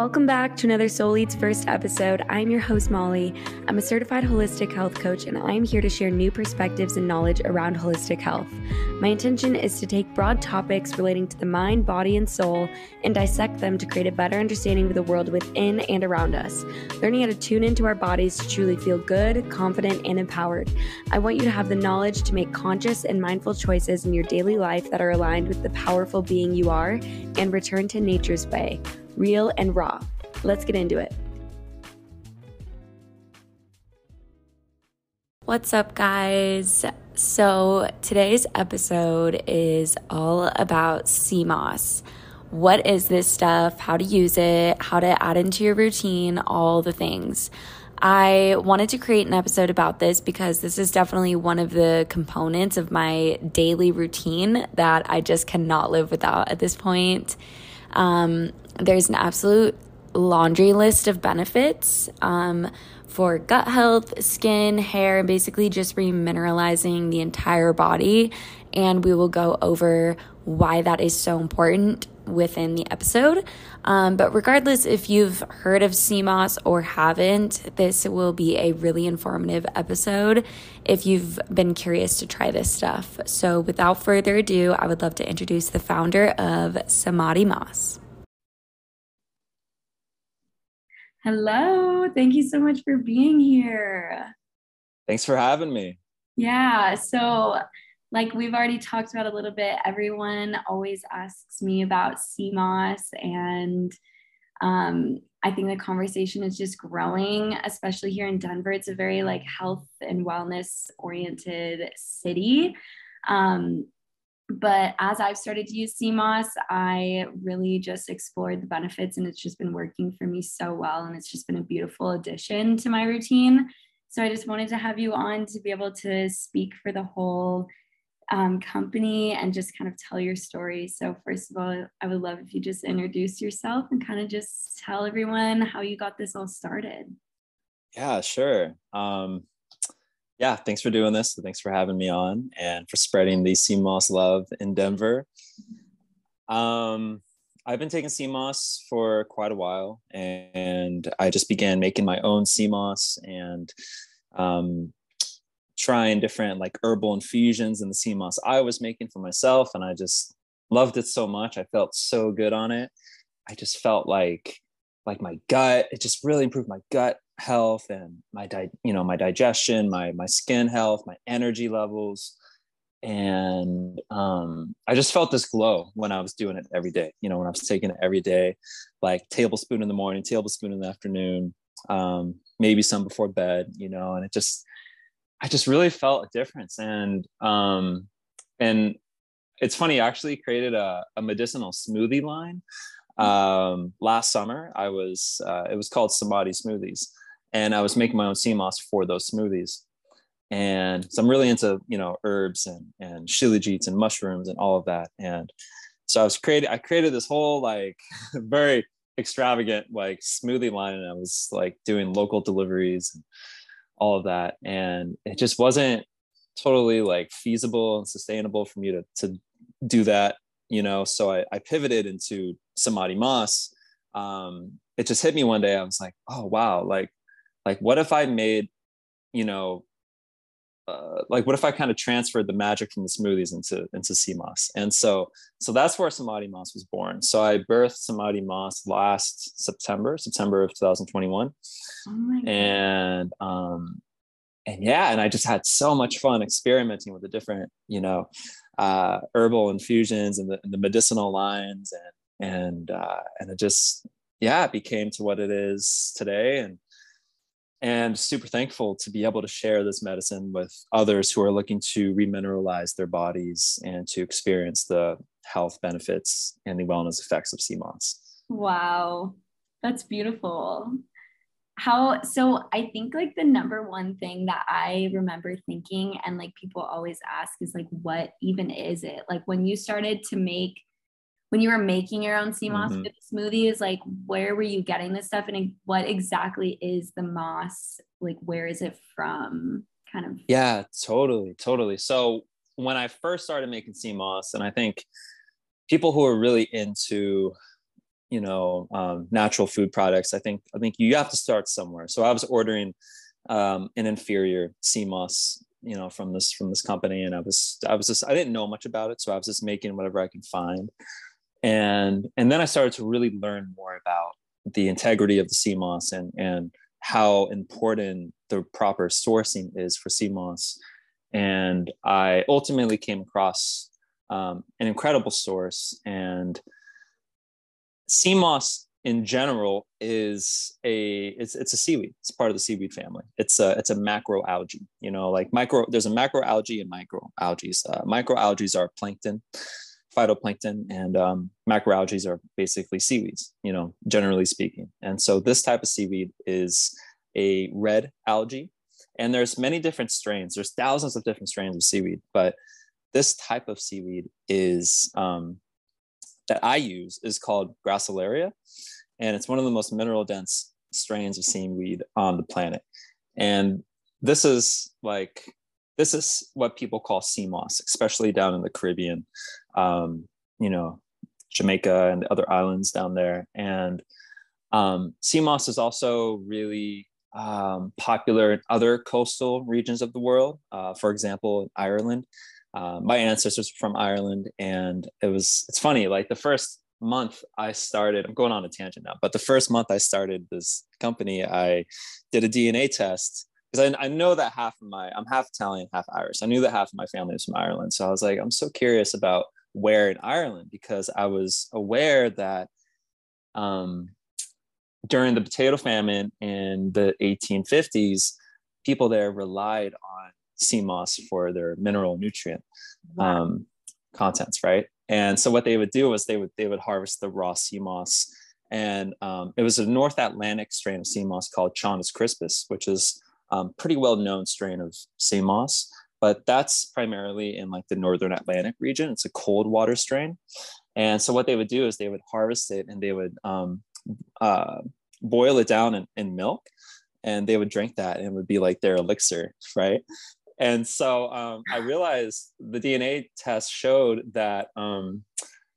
Welcome back to another Soul Eats First episode. I'm your host, Molly. I'm a certified holistic health coach, and I'm here to share new perspectives and knowledge around holistic health. My intention is to take broad topics relating to the mind, body, and soul and dissect them to create a better understanding of the world within and around us, learning how to tune into our bodies to truly feel good, confident, and empowered. I want you to have the knowledge to make conscious and mindful choices in your daily life that are aligned with the powerful being you are and return to nature's way real and raw. Let's get into it. What's up, guys? So, today's episode is all about moss. What is this stuff? How to use it? How to add into your routine? All the things. I wanted to create an episode about this because this is definitely one of the components of my daily routine that I just cannot live without at this point. Um, there's an absolute laundry list of benefits um, for gut health, skin, hair, and basically just remineralizing the entire body. And we will go over why that is so important within the episode. Um, but regardless, if you've heard of moss or haven't, this will be a really informative episode if you've been curious to try this stuff. So, without further ado, I would love to introduce the founder of Samadhi Moss. Hello. Thank you so much for being here. Thanks for having me. Yeah. So, like we've already talked about a little bit, everyone always asks me about sea moss. And um, I think the conversation is just growing, especially here in Denver. It's a very like health and wellness oriented city. Um, but as I've started to use sea moss, I really just explored the benefits and it's just been working for me so well. And it's just been a beautiful addition to my routine. So I just wanted to have you on to be able to speak for the whole um, company and just kind of tell your story. So, first of all, I would love if you just introduce yourself and kind of just tell everyone how you got this all started. Yeah, sure. Um, yeah, thanks for doing this. Thanks for having me on and for spreading the sea moss love in Denver. Um, I've been taking sea moss for quite a while, and I just began making my own sea moss and um, trying different like herbal infusions in the sea moss I was making for myself, and I just loved it so much. I felt so good on it. I just felt like like my gut. It just really improved my gut health and my di- you know my digestion my my skin health my energy levels and um, i just felt this glow when i was doing it every day you know when i was taking it every day like tablespoon in the morning tablespoon in the afternoon um, maybe some before bed you know and it just i just really felt a difference and um and it's funny I actually created a, a medicinal smoothie line um, last summer i was uh, it was called samadhi smoothies and I was making my own sea moss for those smoothies. And so I'm really into you know herbs and and shilajits and mushrooms and all of that. And so I was creating I created this whole like very extravagant like smoothie line, and I was like doing local deliveries and all of that. And it just wasn't totally like feasible and sustainable for me to to do that, you know. So I, I pivoted into Samadhi Moss. Um, it just hit me one day. I was like, oh wow, like like what if i made you know uh, like what if i kind of transferred the magic from the smoothies into into moss and so so that's where samadhi moss was born so i birthed samadhi moss last september september of 2021 oh and um and yeah and i just had so much fun experimenting with the different you know uh herbal infusions and the, and the medicinal lines and and uh and it just yeah it became to what it is today and and super thankful to be able to share this medicine with others who are looking to remineralize their bodies and to experience the health benefits and the wellness effects of sea moss. Wow, that's beautiful. How so? I think like the number one thing that I remember thinking, and like people always ask, is like, what even is it? Like when you started to make when you were making your own sea moss mm-hmm. smoothies, like where were you getting this stuff and what exactly is the moss? Like where is it from? Kind of. Yeah, totally, totally. So when I first started making sea moss, and I think people who are really into you know um, natural food products i think i think you have to start somewhere. So i was ordering um, an inferior sea moss you know from this from this company and i was i was just i didn't know much about it so i was just making whatever i could find. And and then i started to really learn more about the integrity of the moss and and how important the proper sourcing is for moss. And i ultimately came across um, an incredible source and sea moss in general is a it's, it's a seaweed. It's part of the seaweed family. It's a it's a macro algae you know like micro there's a macro algae and micro algae uh, micro algae are plankton phytoplankton and um, macroalgae are basically seaweeds you know generally speaking. And so this type of seaweed is a red algae and there's many different strains. There's thousands of different strains of seaweed but this type of seaweed is um, that i use is called gracilaria and it's one of the most mineral dense strains of seaweed on the planet and this is like this is what people call sea moss especially down in the caribbean um, you know, Jamaica and the other islands down there. And um, sea moss is also really um, popular in other coastal regions of the world. Uh, for example, Ireland. Uh, my ancestors from Ireland, and it was it's funny. Like the first month I started, I'm going on a tangent now, but the first month I started this company, I did a DNA test because I, I know that half of my I'm half Italian, half Irish. I knew that half of my family was from Ireland, so I was like, I'm so curious about where in Ireland because I was aware that um, during the potato famine in the 1850s, people there relied on sea moss for their mineral nutrient wow. um, contents, right? And so what they would do was they would they would harvest the raw sea moss, and um, it was a North Atlantic strain of sea moss called Chondrus crispus, which is um, pretty well known strain of sea moss but that's primarily in like the northern Atlantic region. It's a cold water strain. And so what they would do is they would harvest it and they would um, uh, boil it down in, in, milk and they would drink that and it would be like their elixir, right? And so um, I realized the DNA test showed that um,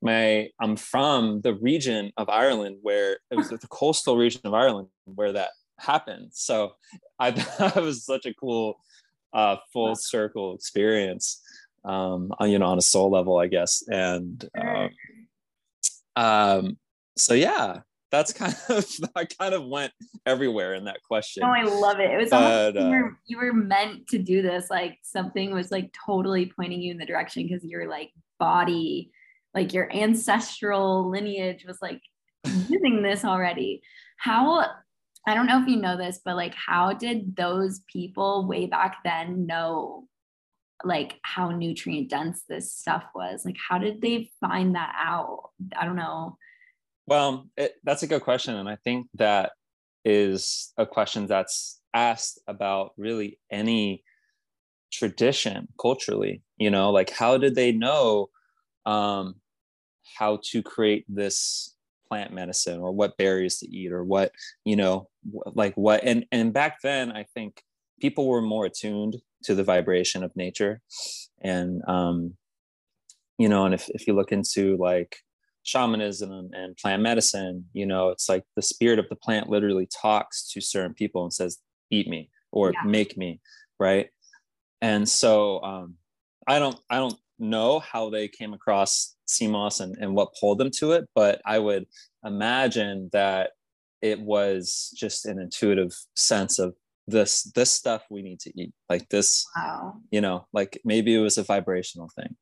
my I'm from the region of Ireland where it was the coastal region of Ireland where that happened. So I thought it was such a cool uh, full circle experience um, you know on a soul level i guess. And um, um, so yeah that's kind of i kind of went everywhere in that question oh i love it it was but, you, were, uh, you were meant to do this like something was like totally pointing you in the direction because your like body like your ancestral lineage was like using this already how I don't know if you know this, but like, how did those people way back then know like how nutrient dense this stuff was? Like, how did they find that out? I don't know. Well, it, that's a good question. And I think that is a question that's asked about really any tradition culturally, you know, like how did they know um, how to create this plant medicine or what berries to eat or what you know like what and and back then i think people were more attuned to the vibration of nature and um you know and if, if you look into like shamanism and plant medicine you know it's like the spirit of the plant literally talks to certain people and says eat me or yeah. make me right and so um i don't i don't know how they came across sea moss and, and what pulled them to it, but I would imagine that it was just an intuitive sense of this this stuff we need to eat like this wow. you know like maybe it was a vibrational thing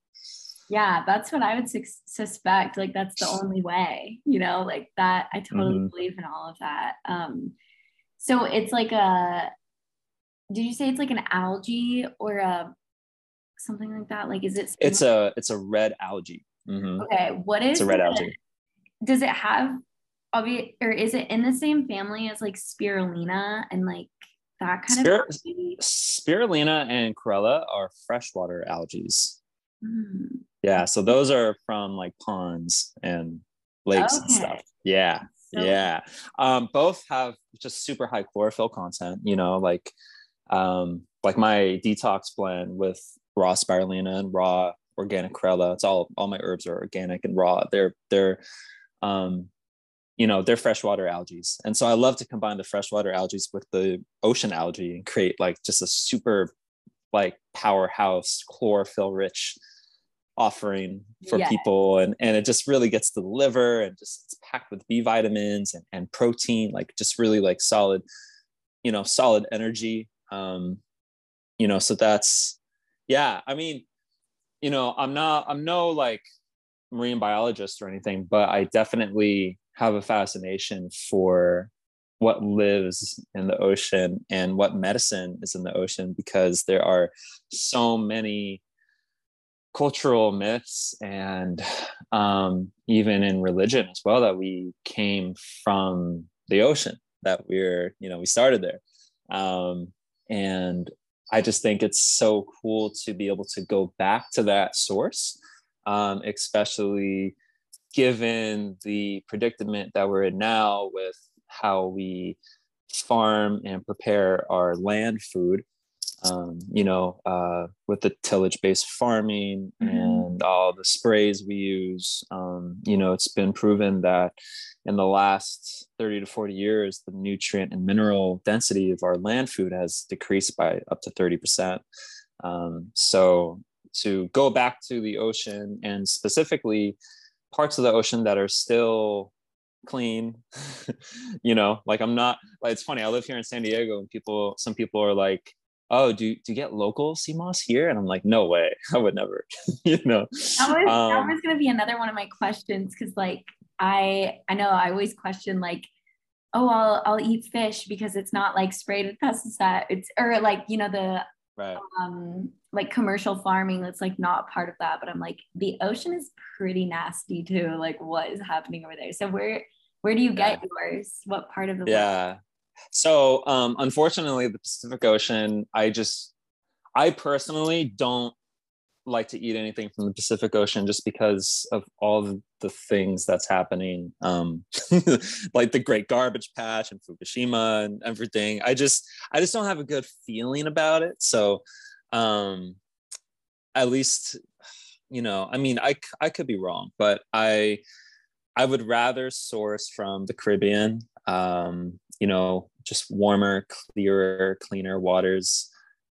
yeah that's what i would su- suspect like that's the only way you know like that i totally mm-hmm. believe in all of that um so it's like a did you say it's like an algae or a something like that? Like, is it? It's a it's a red algae. Mm-hmm. Okay, what is? It's a red algae. Does it have, obvious, or is it in the same family as like spirulina and like that kind Spir- of? Algae? Spirulina and chlorella are freshwater algae. Mm. Yeah, so those are from like ponds and lakes okay. and stuff. Yeah, so- yeah. Um, both have just super high chlorophyll content. You know, like um, like my detox blend with raw spirulina and raw organic chlorella. It's all all my herbs are organic and raw. They're they're um you know they're freshwater algae and so i love to combine the freshwater algae with the ocean algae and create like just a super like powerhouse chlorophyll rich offering for yeah. people and and it just really gets to the liver and just it's packed with b vitamins and, and protein like just really like solid you know solid energy um you know so that's yeah i mean you know i'm not i'm no like marine biologist or anything but i definitely have a fascination for what lives in the ocean and what medicine is in the ocean because there are so many cultural myths and um, even in religion as well that we came from the ocean that we're you know we started there. Um, and i just think it's so cool to be able to go back to that source um, especially given the predicament that we're in now with how we farm and prepare our land food um, you know uh, with the tillage based farming mm-hmm. and all the sprays we use um, you know it's been proven that in the last 30 to 40 years the nutrient and mineral density of our land food has decreased by up to 30% um, so to go back to the ocean and specifically parts of the ocean that are still clean you know like i'm not like it's funny i live here in san diego and people some people are like oh do, do you get local sea moss here? And i'm like no way. I would never you know? That was, um, that was going to be another one of my questions because like i i know i always question like oh i'll i'll eat fish because it's not like sprayed with pesticide. It's or like you know the right. um like commercial farming that's like not part of that but i'm like the ocean is pretty nasty too. Like what is happening over there? So where where do you get yeah. yours? What part of the yeah. world? So um unfortunately the pacific ocean i just i personally don't like to eat anything from the pacific ocean just because of all the things that's happening um like the great garbage patch and fukushima and everything. I just i just don't have a good feeling about it. So um at least you know i mean i i could be wrong but i i would rather source from the caribbean um you know just warmer clearer cleaner waters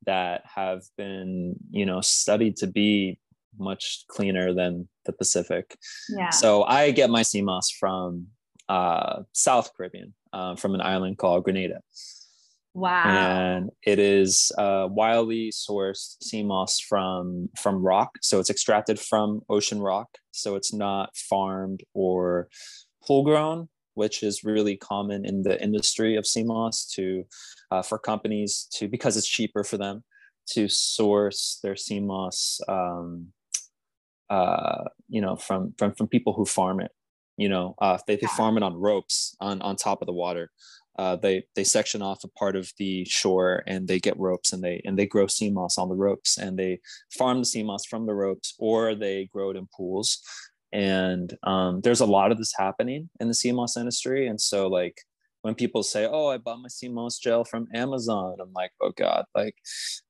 that have been you know studied to be much cleaner than the pacific yeah so i get my sea moss from uh south caribbean uh, from an island called grenada Wow. And it is uh, wildly sourced sea moss from from rock. So it's extracted from ocean rock. So it's not farmed or pool grown, which is really common in the industry of sea moss to uh, for companies to because it's cheaper for them to source their sea moss um, uh, you know from from from people who farm it. You know uh, they, they farm it on ropes on on top of the water uh, they they section off a part of the shore and they get ropes and they and they grow sea moss on the ropes and they farm the sea moss from the ropes or they grow it in pools and um, there's a lot of this happening in the moss industry. And so like when people say oh i bought my moss gel from amazon i'm like oh god like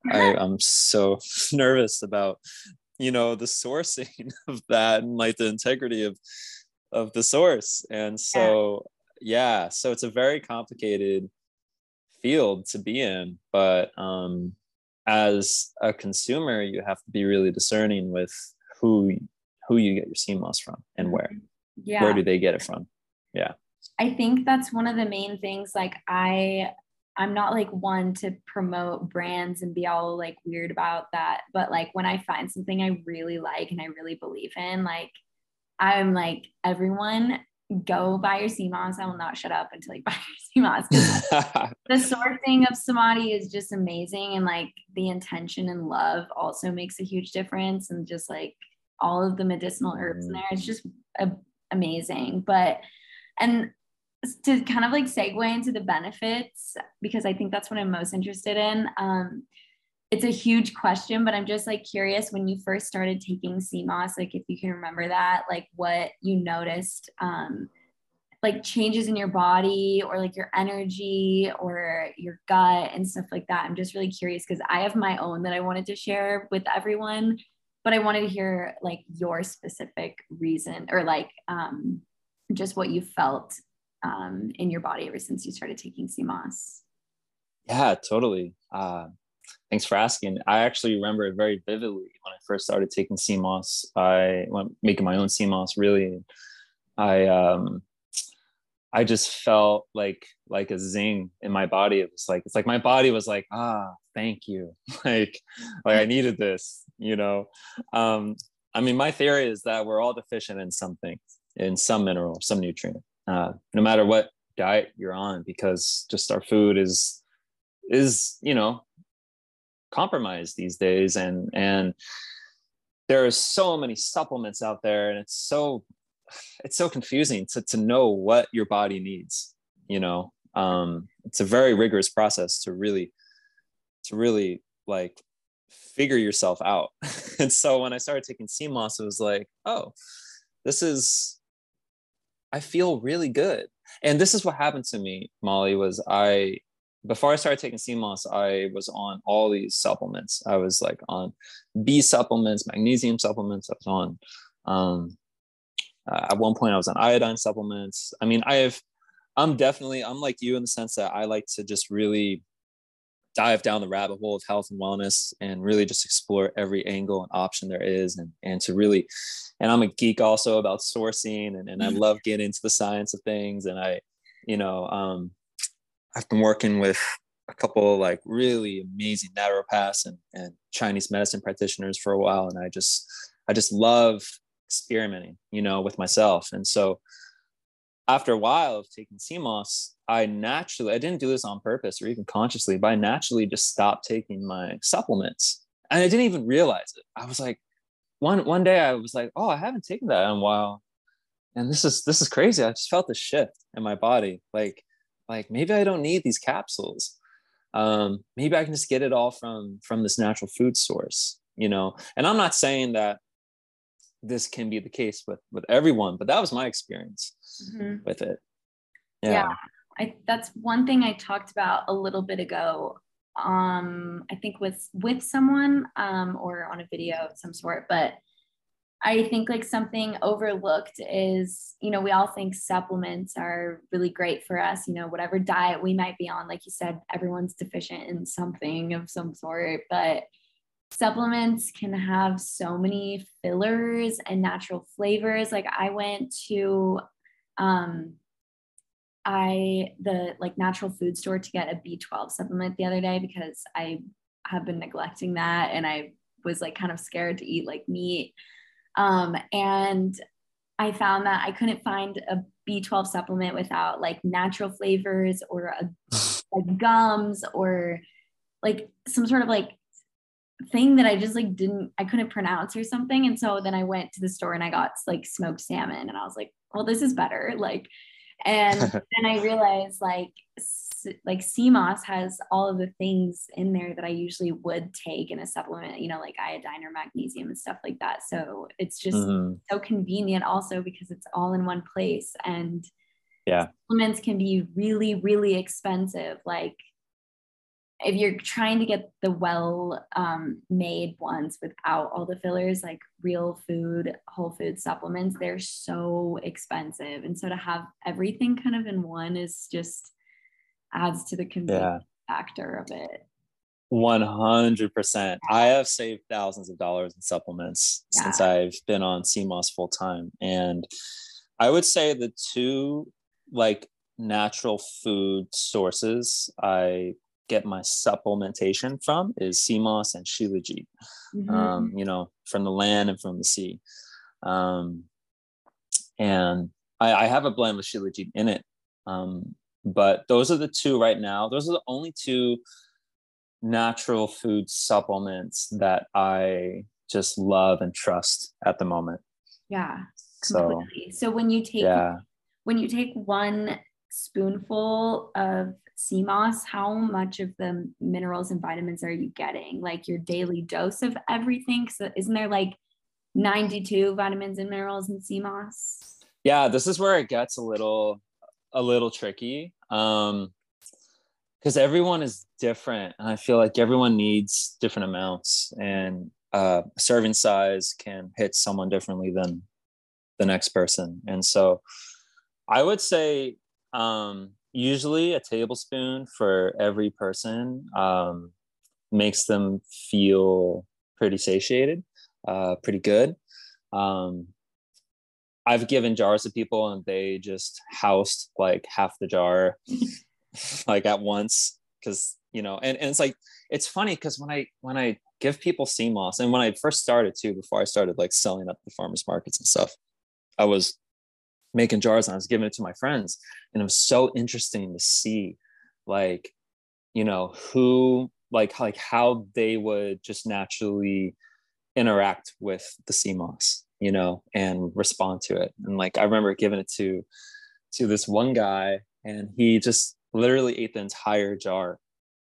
I, i'm so nervous about you know the sourcing of that and like the integrity of of the source. And so yeah so it's a very complicated field to be in. But um as a consumer you have to be really discerning with who who you get your moss from and where yeah where do they get it from yeah i think that's one of the main things like i i'm not like one to promote brands and be all like weird about that but like when i find something i really like and i really believe in like i'm like everyone go buy your moss. I will not shut up until you buy your moss. the sourcing of samadhi is just amazing. And like the intention and love also makes a huge difference. And just like all of the medicinal herbs in mm. there, it's just a, amazing. But, and to kind of like segue into the benefits, because I think that's what I'm most interested in. Um, it's a huge question, but I'm just like curious when you first started taking sea moss, like if you can remember that, like what you noticed, um, like changes in your body or like your energy or your gut and stuff like that. I'm just really curious because I have my own that I wanted to share with everyone, but I wanted to hear like your specific reason or like um, just what you felt um, in your body ever since you started taking moss? Yeah, totally. Uh, thanks for asking. I actually remember it very vividly when I first started taking moss. I went making my own moss. Really, I um, I just felt like like a zing in my body. It was like it's like my body was like ah thank you like like I needed this. You know, um, I mean my theory is that we're all deficient in something, in some mineral, some nutrient, uh, no matter what diet you're on, because just our food is is you know compromised these days and and there are so many supplements out there and it's so it's so confusing to, to know what your body needs you know um it's a very rigorous process to really to really like figure yourself out and so when i started taking sea moss it was like oh this is i feel really good and this is what happened to me molly was i before I started taking moss, I was on all these supplements. I was like on B supplements, magnesium supplements. I was on, um, uh, at one point, I was on iodine supplements. I mean, I have, I'm definitely, I'm like you in the sense that I like to just really dive down the rabbit hole of health and wellness and really just explore every angle and option there is and, and to really and i'm a geek also about sourcing and, and i mm-hmm. love getting into the science of things and i you know um, I've been working with a couple like really amazing naturopaths and, and Chinese medicine practitioners for a while. And I just, I just love experimenting, you know, with myself. And so after a while of taking sea moss, I naturally, I didn't do this on purpose or even consciously, but I naturally just stopped taking my supplements. And I didn't even realize it. I was like, one one day I was like, oh, I haven't taken that in a while. And this is this is crazy. I just felt the shift in my body. Like like maybe i don't need these capsules um, maybe i can just get it all from from this natural food source you know and i'm not saying that this can be the case with with everyone but that was my experience mm-hmm. with it yeah. yeah i that's one thing i talked about a little bit ago um i think with with someone um or on a video of some sort but I think like something overlooked is, you know, we all think supplements are really great for us, you know, whatever diet we might be on. Like you said, everyone's deficient in something of some sort, but supplements can have so many fillers and natural flavors. Like I went to, um, I, the like natural food store to get a B12 supplement the other day because I have been neglecting that and I was like kind of scared to eat like meat um, and I found that I couldn't find a B12 supplement without like natural flavors or a, like gums or like some sort of like thing that I just like didn't I couldn't pronounce or something. And so then I went to the store and I got like smoked salmon and I was like, well, this is better. Like, and then I realized like like sea moss has all of the things in there that I usually would take in a supplement, you know, like iodine or magnesium and stuff like that. So it's just mm-hmm. so convenient also because it's all in one place. And yeah, supplements can be really, really expensive. Like if you're trying to get the well um, made ones without all the fillers, like real food, whole food supplements, they're so expensive. And so to have everything kind of in one is just adds to the convenience yeah. factor of it. 100%. I have saved thousands of dollars in supplements yeah. since I've been on sea moss full time. And I would say the two like natural food sources I get my supplementation from is sea moss and shilajit, mm-hmm. um, you know, from the land and from the sea. Um, and I, I have a blend with shilajit in it. Um, but those are the two right now. Those are the only two natural food supplements that I just love and trust at the moment. Yeah. Completely. So, so when you take yeah. when you take one spoonful of moss, how much of the minerals and vitamins are you getting? Like your daily dose of everything? So isn't there like 92 vitamins and minerals in moss? Yeah, this is where it gets a little a little tricky um because everyone is different and i feel like everyone needs different amounts and uh serving size can hit someone differently than the next person and so i would say um, usually a tablespoon for every person um, makes them feel pretty satiated, uh, pretty good. Um, I've given jars to people and they just housed like half the jar like at once because you know and, and it's like it's funny because when I when I give people sea moss and when I first started too before I started like selling at the farmers markets and stuff I was making jars and I was giving it to my friends. And it was so interesting to see like you know who like like how they would just naturally interact with the sea moss you know, and respond to it. And like I remember giving it to to this one guy and he just literally ate the entire jar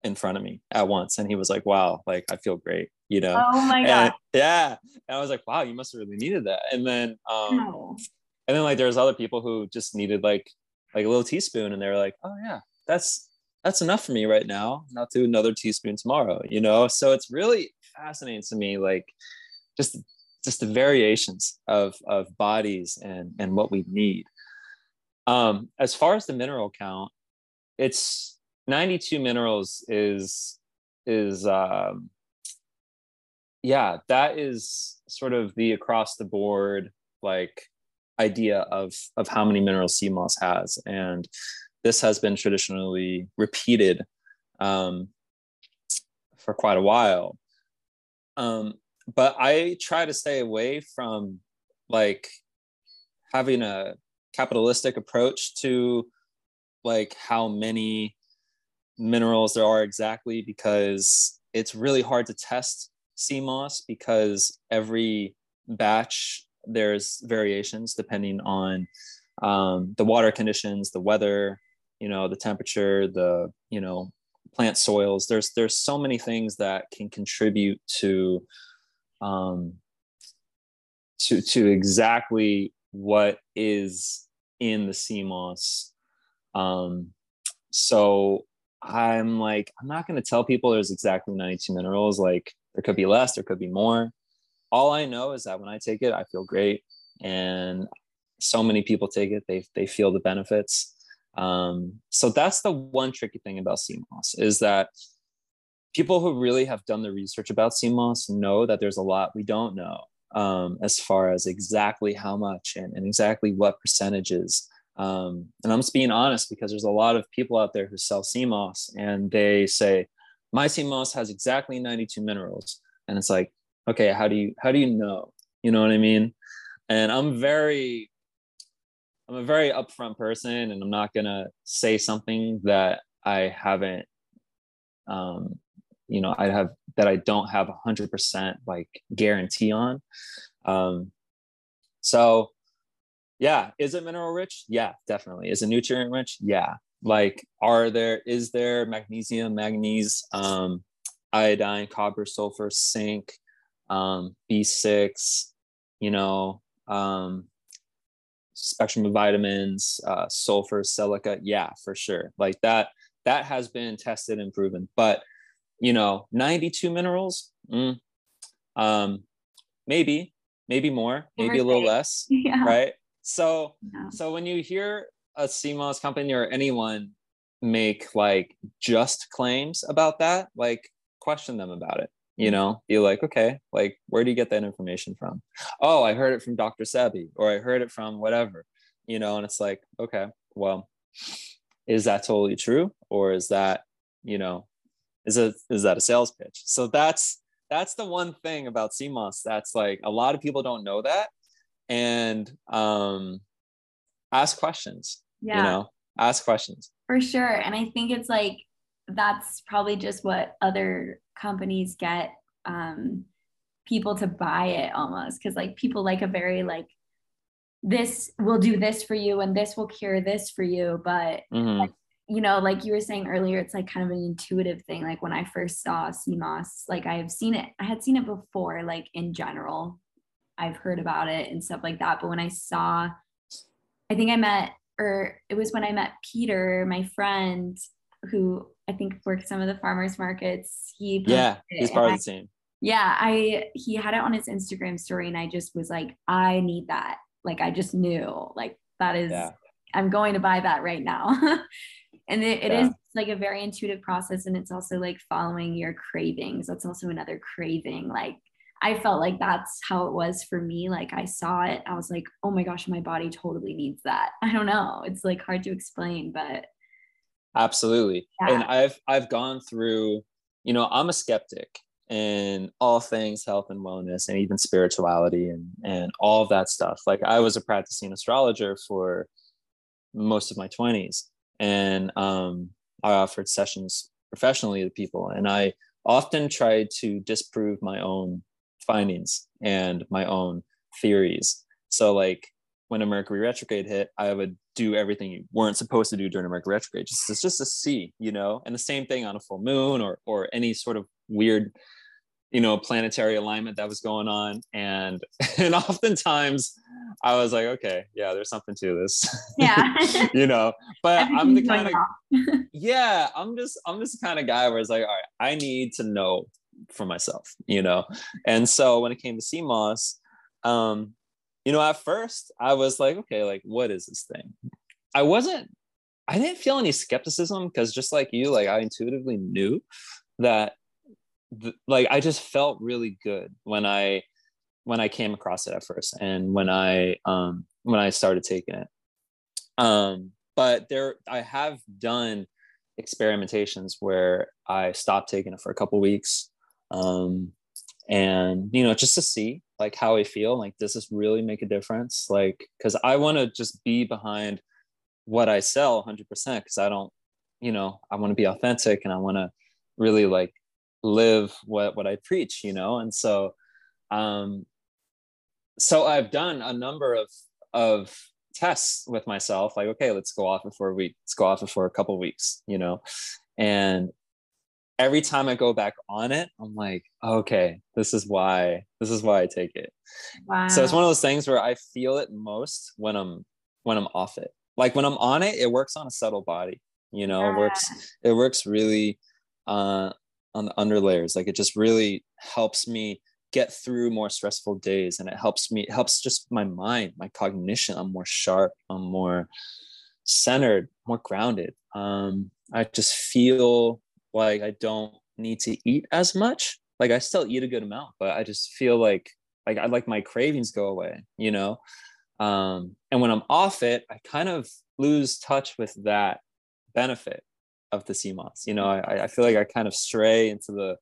in front of me at once. And he was like wow like i feel great you know? Oh my god. and, yeah. And i was like wow you must have really needed that. And then um and then like there's other people who just needed like like a little teaspoon and they were like oh yeah that's that's enough for me right now not do another teaspoon tomorrow you know? So it's really fascinating to me like just just the variations of of bodies and and what we need. Um as far as the mineral count it's 92 minerals is is um yeah that is sort of the across the board like idea of of how many minerals sea moss has. And this has been traditionally repeated um, for quite a while. Um, but I try to stay away from like having a capitalistic approach to like how many minerals there are exactly because it's really hard to test sea moss because every batch there's variations depending on um, the water conditions the weather you know the temperature the you know plant soils there's there's so many things that can contribute to um, to to exactly what is in the sea moss. Um, so I'm like, I'm not going to tell people there's exactly 92 minerals. Like there could be less, there could be more. All I know is that when I take it, I feel great, and so many people take it, they they feel the benefits. Um, so that's the one tricky thing about sea moss is that people who really have done the research about sea moss know that there's a lot we don't know um, as far as exactly how much and, and exactly what percentages. Um, and I'm just being honest because there's a lot of people out there who sell sea moss and they say, my sea moss has exactly 92 minerals. And it's like, okay, how do you, how do you know? You know what I mean? And I'm very, I'm a very upfront person and I'm not to say something that I haven't um, you know i have that i don't have a hundred percent like guarantee on. Um so yeah is it mineral rich? Yeah definitely. Is it nutrient rich? Yeah. Like are there is there magnesium manganese um iodine copper sulfur zinc um b6 you know um spectrum of vitamins uh sulfur silica. Yeah for sure. Like that that has been tested and proven. But you know 92 minerals mm, um maybe maybe more maybe a little less yeah. right? So yeah. so when you hear a moss company or anyone make like just claims about that like question them about it you mm-hmm. know be like okay like where do you get that information from oh i heard it from dr sebi or i heard it from whatever you know and it's like okay well is that totally true or is that you know is a is that a sales pitch so that's that's the one thing about sea moss that's like a lot of people don't know that and um ask questions yeah. you know ask questions for sure and i think it's like that's probably just what other companies get um people to buy it almost because like people like a very like this will do this for you and this will cure this for you but mm-hmm. like, you know, like you were saying earlier, it's like kind of an intuitive thing. Like when I first saw moss, like I have seen it, I had seen it before, like in general. I've heard about it and stuff like that. But when I saw, I think I met, or it was when I met Peter, my friend, who I think works some of the farmers markets. He yeah, he's part of the team. Yeah, I he had it on his Instagram story, and I just was like, I need that. Like I just knew, like that is yeah I'm going to buy that right now. and it, it yeah. is like a very intuitive process and it's also like following your cravings. That's also another craving. Like I felt like that's how it was for me. Like I saw it, I was like, oh my gosh, my body totally needs that. I don't know. It's like hard to explain, but absolutely. Yeah. And I've I've gone through, you know, I'm a skeptic in all things health and wellness and even spirituality and and all of that stuff. Like I was a practicing astrologer for most of my 20s and um I offered sessions professionally to people and I often tried to disprove my own findings and my own theories. So like when a Mercury retrograde hit, I would do everything you weren't supposed to do during a Mercury retrograde. Just it's just to see, you know, and the same thing on a full moon or or any sort of weird, you know, planetary alignment that was going on. And and oftentimes I was like, okay, yeah, there's something to this. Yeah. you know, but I'm the kind of yeah, I'm just I'm just the kind of guy where it's like, all right, I need to know for myself, you know? And so when it came to moss, um, you know, at first I was like, okay, like, what is this thing? I wasn't, I didn't feel any skepticism because just like you, like, I intuitively knew that, th- like, I just felt really good when I, when I came across it at first and when I, um, when I started taking it. Um, but there, I have done experimentations where I stopped taking it for a couple weeks um, and you know just to see like how I feel like does this really make a difference? Like because I want to just be behind what I sell 100% because I don't you know I want to be authentic and I want to really like live what what I preach you know? And so um so I've done a number of of tests with myself like okay let's go off it for a week let's go off for a couple weeks you know? And every time I go back on it, I'm like, okay, this is why this is why I take it. Wow. So it's one of those things where I feel it most when I'm when I'm off it. Like when I'm on it, it works on a subtle body. You know, yeah. it works it works really uh on the under layers. Like it just really helps me get through more stressful days and it helps me it helps just my mind, my cognition. I'm more sharp, I'm more centered, more grounded. Um I just feel like I don't need to eat as much. Like I still eat a good amount, but I just feel like like I like my cravings go away, you know. Um, and when I'm off it, I kind of lose touch with that benefit of the moss. You know, I, I feel like I kind of stray into the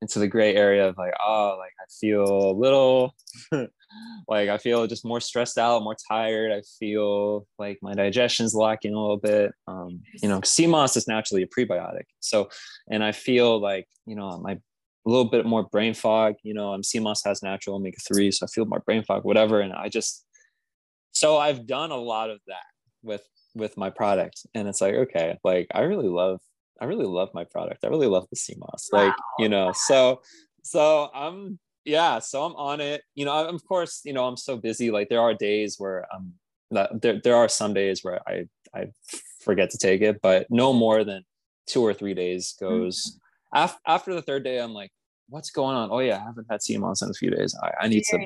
into the gray area of like, oh, like I feel a little like I feel just more stressed out, more tired. I feel like my digestion's lacking a little bit. Um, you know, moss is naturally a prebiotic. So, and I feel like, you know, my a little bit more brain fog, you know, um, sea moss has natural omega 3, so I feel more brain fog, whatever. And I just, so I've done a lot of that with, with my product. And it's like, okay, like I really love, I really love my product. I really love the. Wow. Like, you know, so, so I'm yeah so i'm on it. You know I, of course you know i'm so busy. Like there are days where um there, there are some days where i i forget to take it but no more than two or three days goes. Mm-hmm. Af- after the third day i'm like what's going on? Oh yeah i haven't had moss in a few days. I, I need to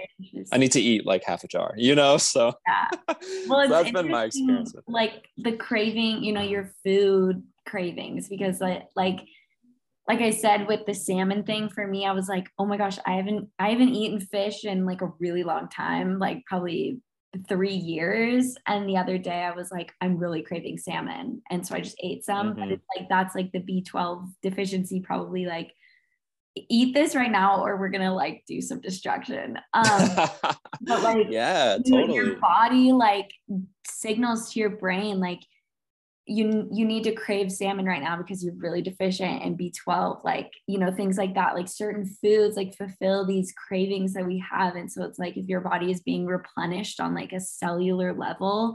i need to eat like half a jar you know so. Yeah. Well that's been my experience with like the craving you know your food cravings because like like like I said with the salmon thing for me, I was like, oh my gosh, I haven't I haven't eaten fish in like a really long time, like probably three years. And the other day I was like, I'm really craving salmon. And so I just ate some. Mm-hmm. But it's like that's like the B12 deficiency, probably like eat this right now or we're gonna like do some destruction. Um but like yeah, totally. your body like signals to your brain like you you need to crave salmon right now because you're really deficient in B12 like you know things like that like certain foods like fulfill these cravings that we have. And so it's like if your body is being replenished on like a cellular level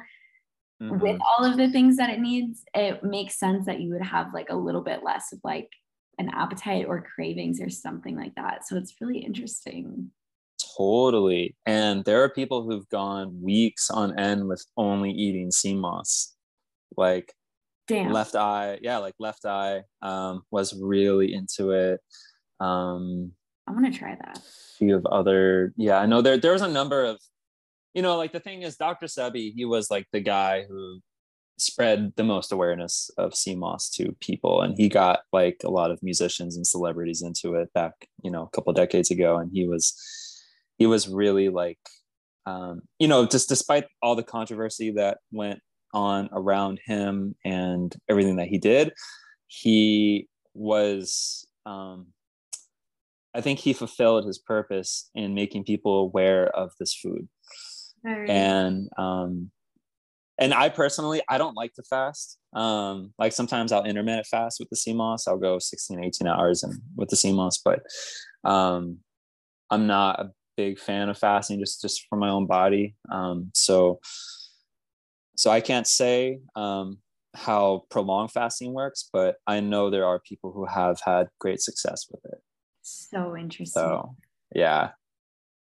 mm-hmm. with all of the things that it needs it makes sense that you would have like a little bit less of like an appetite or cravings or something like that. So it's really interesting. Totally. And there are people who've gone weeks on end with only eating sea moss. Like Damn. Left Eye, yeah, like Left Eye um, was really into it. Um, I want to try that. A few of other, yeah, I know there there was a number of, you know, like the thing is, Dr. Sebi, he was like the guy who spread the most awareness of sea moss to people and he got like a lot of musicians and celebrities into it back you know a couple decades ago and he was he was really like um, you know just despite all the controversy that went on around him and everything that he did he was um, i think he fulfilled his purpose in making people aware of this food Very and um, and I personally, I don't like to fast. Um, like sometimes I'll intermittent fast with the moss. I'll go 16, 18 hours and with the moss, but um, I'm not a big fan of fasting just, just for my own body. Um, so, so I can't say um, how prolonged fasting works, but I know there are people who have had great success with it. So interesting. So, yeah.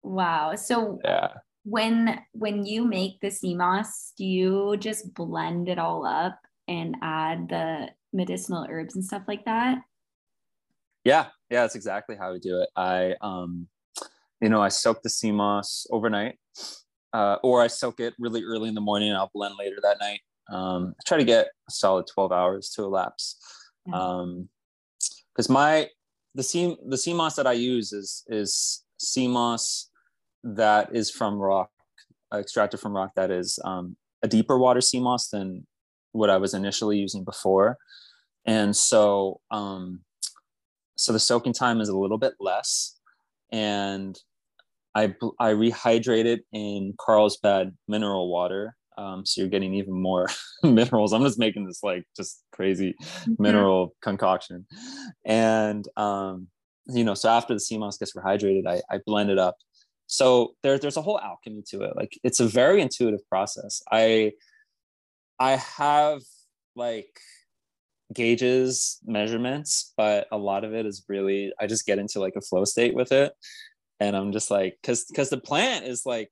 Wow. So, yeah when when you make the sea moss do you just blend it all up and add the medicinal herbs and stuff like that yeah yeah that's exactly how we do it i um you know i soak the sea moss overnight uh, or i soak it really early in the morning and i'll blend later that night um, I try to get a solid 12 hours to elapse um because my the sea the sea moss that i use is is sea moss that is from rock, extracted from rock that is um, a deeper water sea moss than what I was initially using before. And so, um, so the soaking time is a little bit less. And I, I rehydrate it in Carlsbad mineral water. Um, so you're getting even more minerals. I'm just making this like just crazy mm-hmm. mineral concoction. And, um, you know, so after the sea moss gets rehydrated, I, I blend it up so there, there's a whole alchemy to it like it's a very intuitive process i i have like gauges measurements but a lot of it is really i just get into like a flow state with it and i'm just like because because the plant is like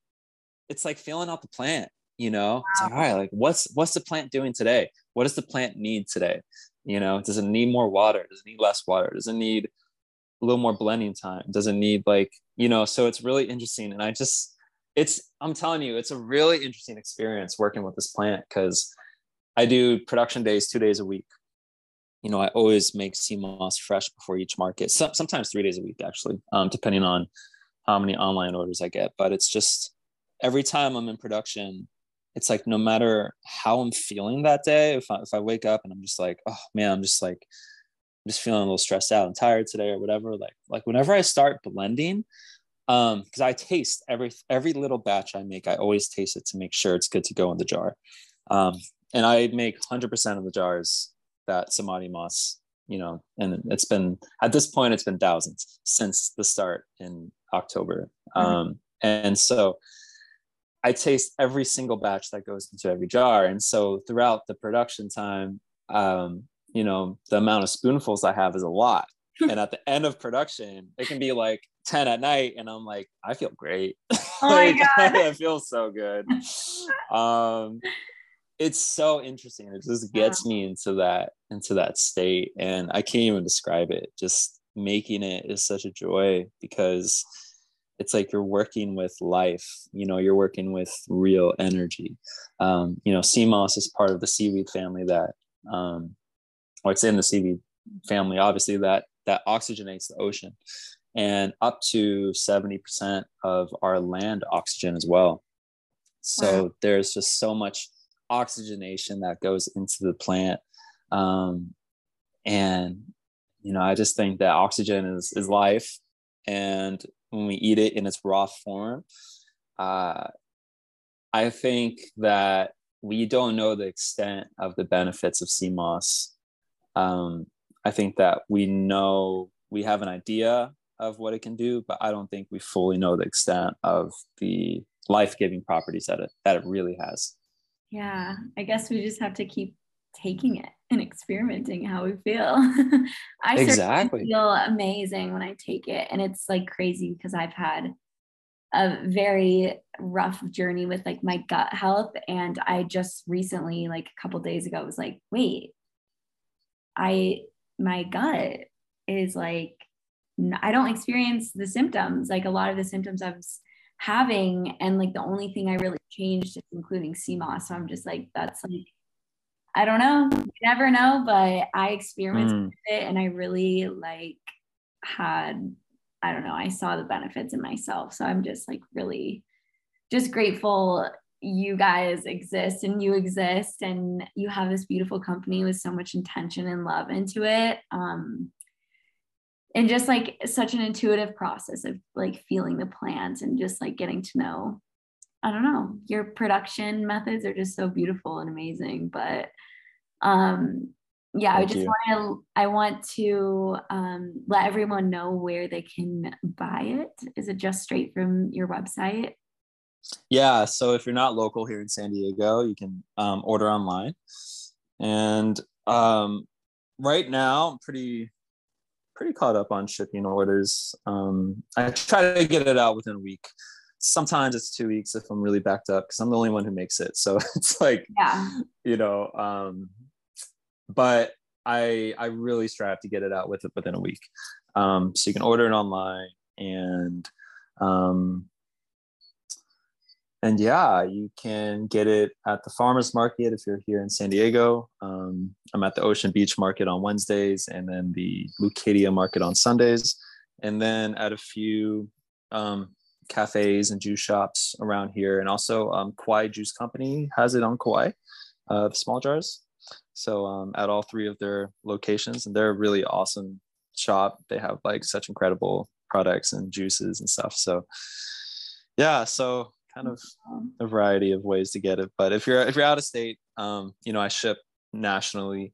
it's like feeling out the plant you know? Wow. it's like all right like what's what's the plant doing today? What does the plant need today? You know does it need more water? Does it need less water? Does it need a little more blending time? Does it need like you know so it's really interesting and i just it's i'm telling you it's a really interesting experience working with this plant because i do production days two days a week. You know i always make sea moss fresh before each market so, sometimes three days a week actually um, depending on how many online orders i get but it's just every time i'm in production it's like no matter how i'm feeling that day if I, if I wake up and i'm just like oh man i'm just like just feeling a little stressed out and tired today or whatever like like whenever i start blending um because i taste every every little batch i make i always taste it to make sure it's good to go in the jar. Um and i make 100% of the jars that samadhi moss you know and it's been at this point it's been thousands since the start in october. Mm-hmm. um and so i taste every single batch that goes into every jar. And so throughout the production time um you know the amount of spoonfuls i have is a lot. And at the end of production it can be like 10 at night and i'm like i feel great. Oh like, my God. i feel so good. Um it's so interesting. It just gets yeah. me into that into that state and i can't even describe it. Just making it is such a joy because it's like you're working with life you know you're working with real energy um, you know sea moss is part of the seaweed family that um, or it's in the seaweed family, obviously that that oxygenates the ocean, and up to seventy percent of our land oxygen as well. So wow. there's just so much oxygenation that goes into the plant, um, and you know I just think that oxygen is is life, and when we eat it in its raw form, uh, I think that we don't know the extent of the benefits of sea moss um, I think that we know we have an idea of what it can do, but I don't think we fully know the extent of the life-giving properties that it that it really has. Yeah, I guess we just have to keep taking it and experimenting how we feel. I exactly feel amazing when I take it, and it's like crazy because I've had a very rough journey with like my gut health, and I just recently, like a couple days ago, was like, wait, I my gut is like I don't experience the symptoms like a lot of the symptoms I was having and like the only thing I really changed is including moss so I'm just like that's like I don't know. You never know, but I experienced mm. with it and I really like had I don't know, I saw the benefits in myself. So I'm just like really just grateful you guys exist and you exist and you have this beautiful company with so much intention and love into it. Um and just like such an intuitive process of like feeling the plants and just like getting to know I don't know, your production methods are just so beautiful and amazing. But um yeah, Thank I just want to I want to um let everyone know where they can buy it. Is it just straight from your website? Yeah, so if you're not local here in San Diego, you can um, order online. And um, right now, I'm pretty pretty caught up on shipping orders. Um, I try to get it out within a week sometimes it's two weeks if I'm really backed up because I'm the only one who makes it. So it's like, yeah, you know, um, but I I really strive to get it out with it within a week. Um, so you can order it online and um, and yeah, you can get it at the farmers market if you're here in San Diego. Um, I'm at the Ocean Beach Market on Wednesdays and then the Leucadia Market on Sundays, and then at a few um, cafes and juice shops around here, and also um, Kauai Juice Company has it on Kauai, uh, small jars. So um, at all three of their locations, and they're a really awesome shop. They have like such incredible products and juices and stuff. So yeah, so kind of a variety of ways to get it. But if you're if you're out of state, um, you know, I ship nationally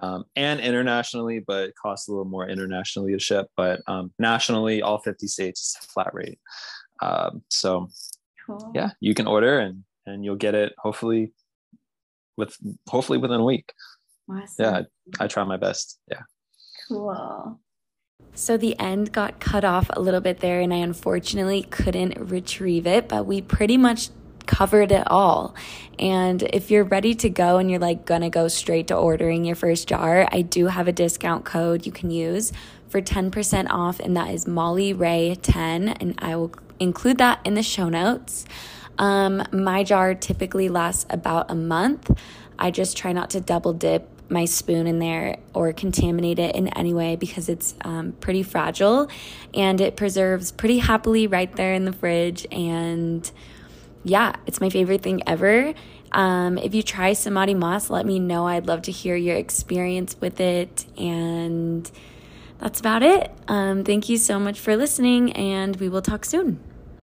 um, and internationally, but it costs a little more internationally to ship. But um, nationally, all 50 states flat rate. Um, so cool. yeah, you can order and and you'll get it hopefully with hopefully within a week. Awesome. Yeah, I, I try my best. Yeah. Cool. So the end got cut off a little bit there, and I unfortunately couldn't retrieve it, but we pretty much covered it all. And if you're ready to go and you're like gonna go straight to ordering your first jar, I do have a discount code you can use for 10% off, and that is Molly Rae 10, and I will include that in the show notes. Um, my jar typically lasts about a month. I just try not to double dip my spoon in there or contaminate it in any way because it's um, pretty fragile and it preserves pretty happily right there in the fridge. And yeah, it's my favorite thing ever. Um, if you try Samadhi Moss, let me know. I'd love to hear your experience with it. And that's about it. Um, thank you so much for listening, and we will talk soon.